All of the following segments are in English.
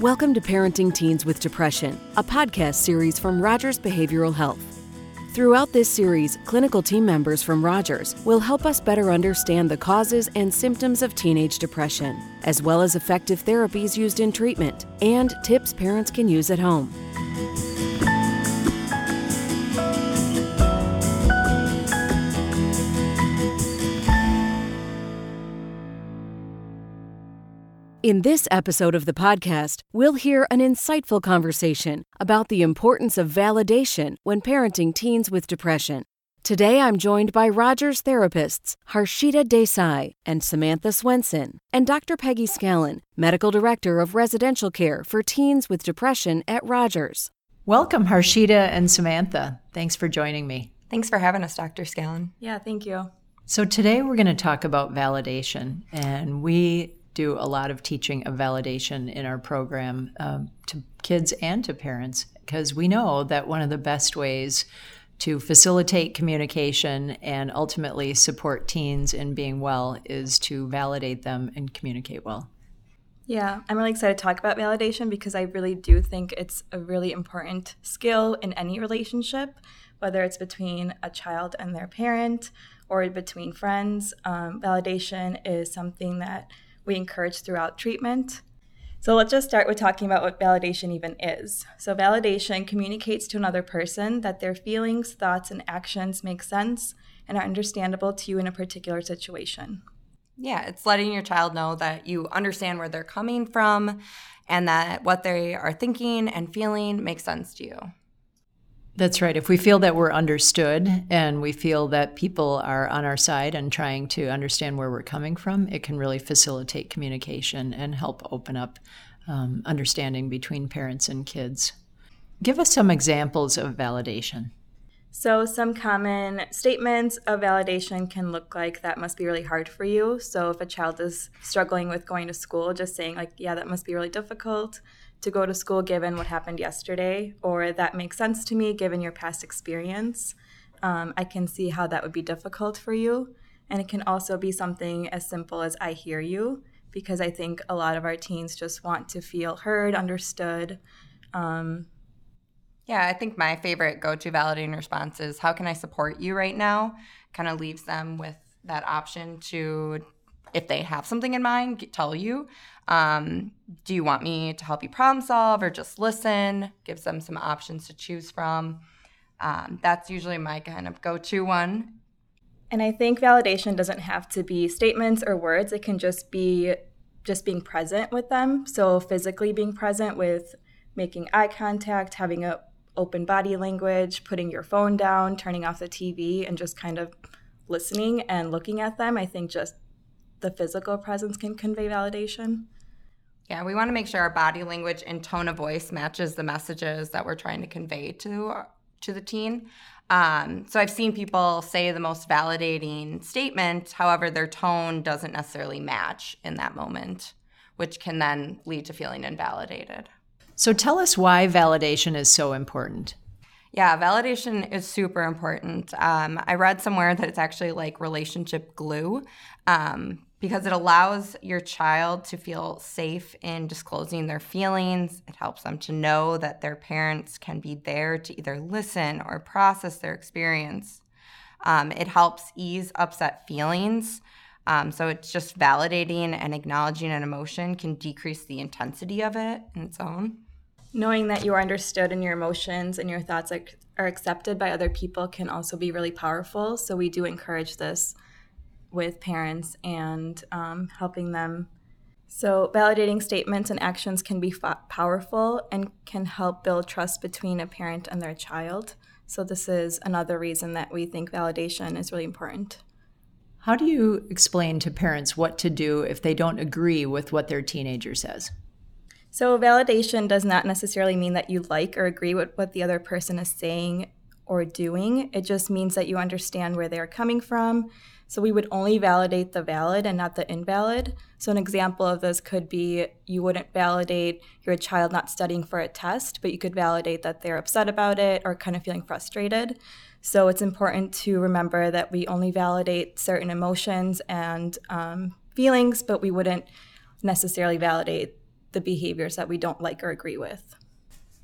Welcome to Parenting Teens with Depression, a podcast series from Rogers Behavioral Health. Throughout this series, clinical team members from Rogers will help us better understand the causes and symptoms of teenage depression, as well as effective therapies used in treatment and tips parents can use at home. In this episode of the podcast, we'll hear an insightful conversation about the importance of validation when parenting teens with depression. Today, I'm joined by Rogers therapists Harshita Desai and Samantha Swenson, and Dr. Peggy Scallon, Medical Director of Residential Care for Teens with Depression at Rogers. Welcome, Harshita and Samantha. Thanks for joining me. Thanks for having us, Dr. Scallon. Yeah, thank you. So, today we're going to talk about validation, and we do a lot of teaching of validation in our program um, to kids and to parents because we know that one of the best ways to facilitate communication and ultimately support teens in being well is to validate them and communicate well. Yeah, I'm really excited to talk about validation because I really do think it's a really important skill in any relationship, whether it's between a child and their parent or between friends. Um, validation is something that we encourage throughout treatment. So let's just start with talking about what validation even is. So, validation communicates to another person that their feelings, thoughts, and actions make sense and are understandable to you in a particular situation. Yeah, it's letting your child know that you understand where they're coming from and that what they are thinking and feeling makes sense to you. That's right. If we feel that we're understood and we feel that people are on our side and trying to understand where we're coming from, it can really facilitate communication and help open up um, understanding between parents and kids. Give us some examples of validation. So, some common statements of validation can look like that must be really hard for you. So, if a child is struggling with going to school, just saying, like, yeah, that must be really difficult to go to school given what happened yesterday, or that makes sense to me given your past experience. Um, I can see how that would be difficult for you. And it can also be something as simple as I hear you, because I think a lot of our teens just want to feel heard, understood. Um, yeah, I think my favorite go to validating response is how can I support you right now? Kind of leaves them with that option to if they have something in mind, tell you. Um, do you want me to help you problem solve or just listen? Gives them some options to choose from. Um, that's usually my kind of go to one. And I think validation doesn't have to be statements or words, it can just be just being present with them. So, physically being present with making eye contact, having a open body language, putting your phone down, turning off the TV, and just kind of listening and looking at them. I think just the physical presence can convey validation. Yeah, we want to make sure our body language and tone of voice matches the messages that we're trying to convey to to the teen. Um, so I've seen people say the most validating statement, however, their tone doesn't necessarily match in that moment, which can then lead to feeling invalidated. So tell us why validation is so important. Yeah, validation is super important. Um, I read somewhere that it's actually like relationship glue. Um, because it allows your child to feel safe in disclosing their feelings. It helps them to know that their parents can be there to either listen or process their experience. Um, it helps ease upset feelings. Um, so it's just validating and acknowledging an emotion can decrease the intensity of it in its own. Knowing that you are understood and your emotions and your thoughts are, are accepted by other people can also be really powerful. So we do encourage this with parents and um, helping them. So, validating statements and actions can be f- powerful and can help build trust between a parent and their child. So, this is another reason that we think validation is really important. How do you explain to parents what to do if they don't agree with what their teenager says? So, validation does not necessarily mean that you like or agree with what the other person is saying or doing. It just means that you understand where they're coming from so we would only validate the valid and not the invalid. So an example of this could be you wouldn't validate your child not studying for a test, but you could validate that they're upset about it or kind of feeling frustrated. So it's important to remember that we only validate certain emotions and um, feelings, but we wouldn't necessarily validate the behaviors that we don't like or agree with.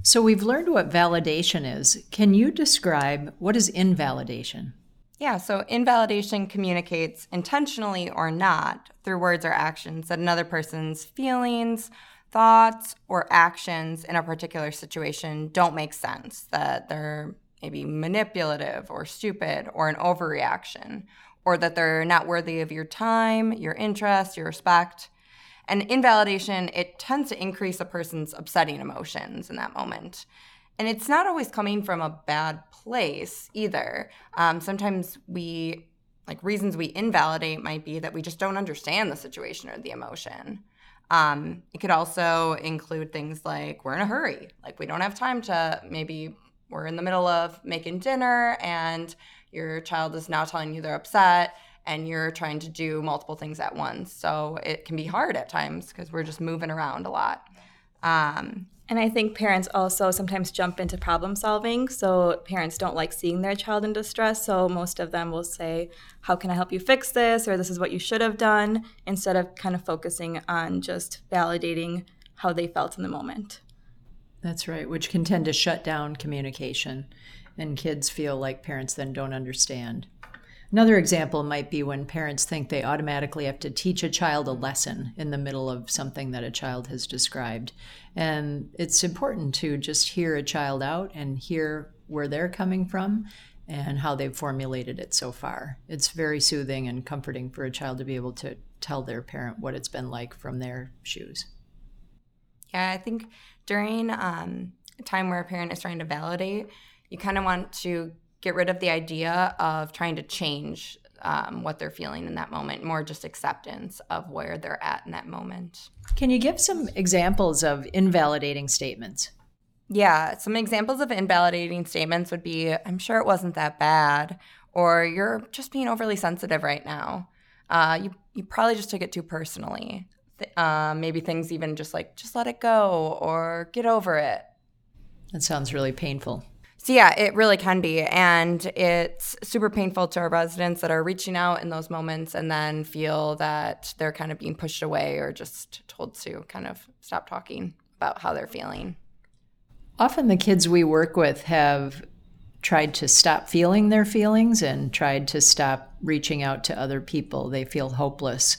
So we've learned what validation is. Can you describe what is invalidation? Yeah, so invalidation communicates intentionally or not through words or actions that another person's feelings, thoughts, or actions in a particular situation don't make sense, that they're maybe manipulative or stupid or an overreaction, or that they're not worthy of your time, your interest, your respect. And invalidation, it tends to increase a person's upsetting emotions in that moment. And it's not always coming from a bad place either. Um, sometimes we, like, reasons we invalidate might be that we just don't understand the situation or the emotion. Um, it could also include things like we're in a hurry, like we don't have time to maybe we're in the middle of making dinner and your child is now telling you they're upset and you're trying to do multiple things at once. So it can be hard at times because we're just moving around a lot. Um, and I think parents also sometimes jump into problem solving. So parents don't like seeing their child in distress. So most of them will say, How can I help you fix this? Or this is what you should have done, instead of kind of focusing on just validating how they felt in the moment. That's right, which can tend to shut down communication. And kids feel like parents then don't understand. Another example might be when parents think they automatically have to teach a child a lesson in the middle of something that a child has described. And it's important to just hear a child out and hear where they're coming from and how they've formulated it so far. It's very soothing and comforting for a child to be able to tell their parent what it's been like from their shoes. Yeah, I think during um, a time where a parent is trying to validate, you kind of want to get rid of the idea of trying to change um, what they're feeling in that moment, more just acceptance of where they're at in that moment. Can you give some examples of invalidating statements? Yeah, some examples of invalidating statements would be I'm sure it wasn't that bad, or you're just being overly sensitive right now. Uh, you, you probably just took it too personally. Uh, maybe things even just like, just let it go or get over it. That sounds really painful. So, yeah, it really can be. And it's super painful to our residents that are reaching out in those moments and then feel that they're kind of being pushed away or just told to kind of stop talking about how they're feeling. Often the kids we work with have tried to stop feeling their feelings and tried to stop reaching out to other people. They feel hopeless.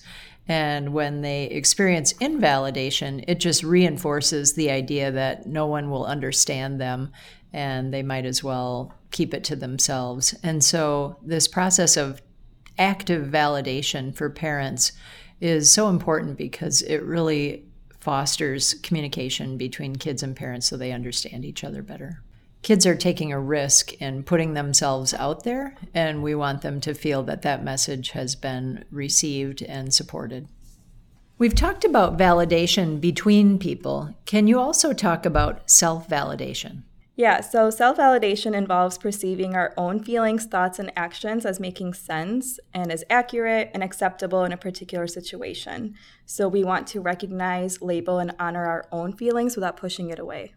And when they experience invalidation, it just reinforces the idea that no one will understand them and they might as well keep it to themselves. And so, this process of active validation for parents is so important because it really fosters communication between kids and parents so they understand each other better. Kids are taking a risk in putting themselves out there, and we want them to feel that that message has been received and supported. We've talked about validation between people. Can you also talk about self validation? Yeah, so self validation involves perceiving our own feelings, thoughts, and actions as making sense and as accurate and acceptable in a particular situation. So we want to recognize, label, and honor our own feelings without pushing it away.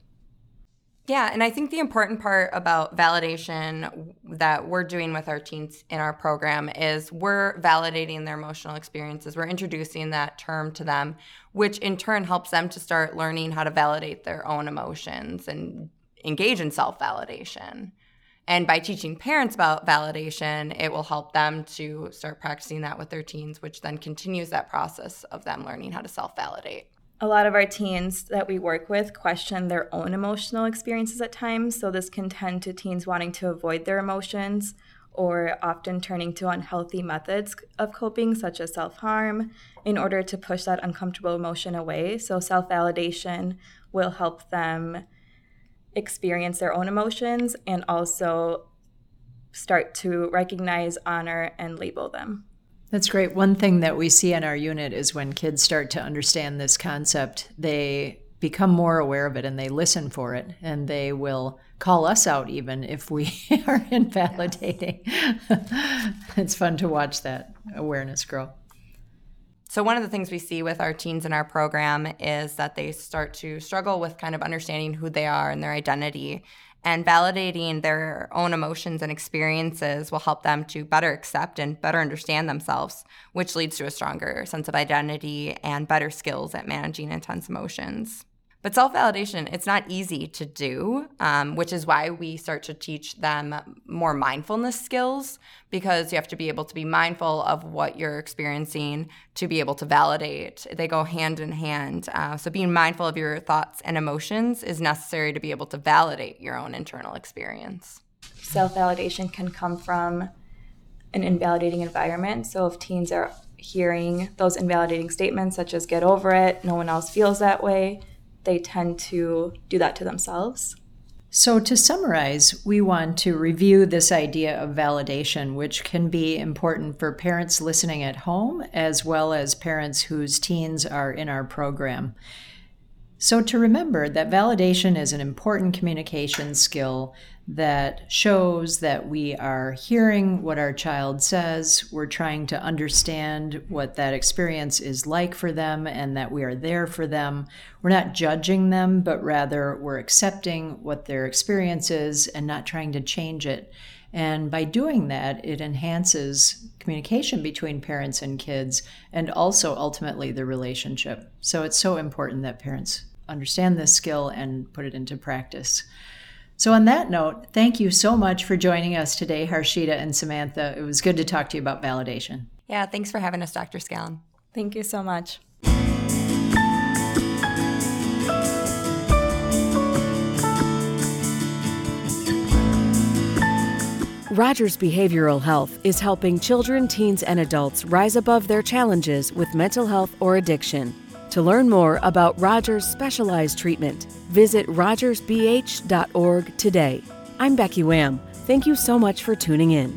Yeah, and I think the important part about validation that we're doing with our teens in our program is we're validating their emotional experiences. We're introducing that term to them, which in turn helps them to start learning how to validate their own emotions and engage in self validation. And by teaching parents about validation, it will help them to start practicing that with their teens, which then continues that process of them learning how to self validate. A lot of our teens that we work with question their own emotional experiences at times. So, this can tend to teens wanting to avoid their emotions or often turning to unhealthy methods of coping, such as self harm, in order to push that uncomfortable emotion away. So, self validation will help them experience their own emotions and also start to recognize, honor, and label them. That's great. One thing that we see in our unit is when kids start to understand this concept, they become more aware of it and they listen for it and they will call us out even if we are invalidating. Yes. it's fun to watch that awareness grow. So, one of the things we see with our teens in our program is that they start to struggle with kind of understanding who they are and their identity. And validating their own emotions and experiences will help them to better accept and better understand themselves, which leads to a stronger sense of identity and better skills at managing intense emotions. But self validation, it's not easy to do, um, which is why we start to teach them more mindfulness skills because you have to be able to be mindful of what you're experiencing to be able to validate. They go hand in hand. Uh, so, being mindful of your thoughts and emotions is necessary to be able to validate your own internal experience. Self validation can come from an invalidating environment. So, if teens are hearing those invalidating statements, such as get over it, no one else feels that way they tend to do that to themselves. So, to summarize, we want to review this idea of validation, which can be important for parents listening at home as well as parents whose teens are in our program. So, to remember that validation is an important communication skill that shows that we are hearing what our child says, we're trying to understand what that experience is like for them, and that we are there for them. We're not judging them, but rather we're accepting what their experience is and not trying to change it. And by doing that, it enhances communication between parents and kids and also ultimately the relationship. So it's so important that parents understand this skill and put it into practice. So, on that note, thank you so much for joining us today, Harshita and Samantha. It was good to talk to you about validation. Yeah, thanks for having us, Dr. Scallon. Thank you so much. Rogers Behavioral Health is helping children, teens, and adults rise above their challenges with mental health or addiction. To learn more about Rogers' specialized treatment, visit rogersbh.org today. I'm Becky Wham. Thank you so much for tuning in.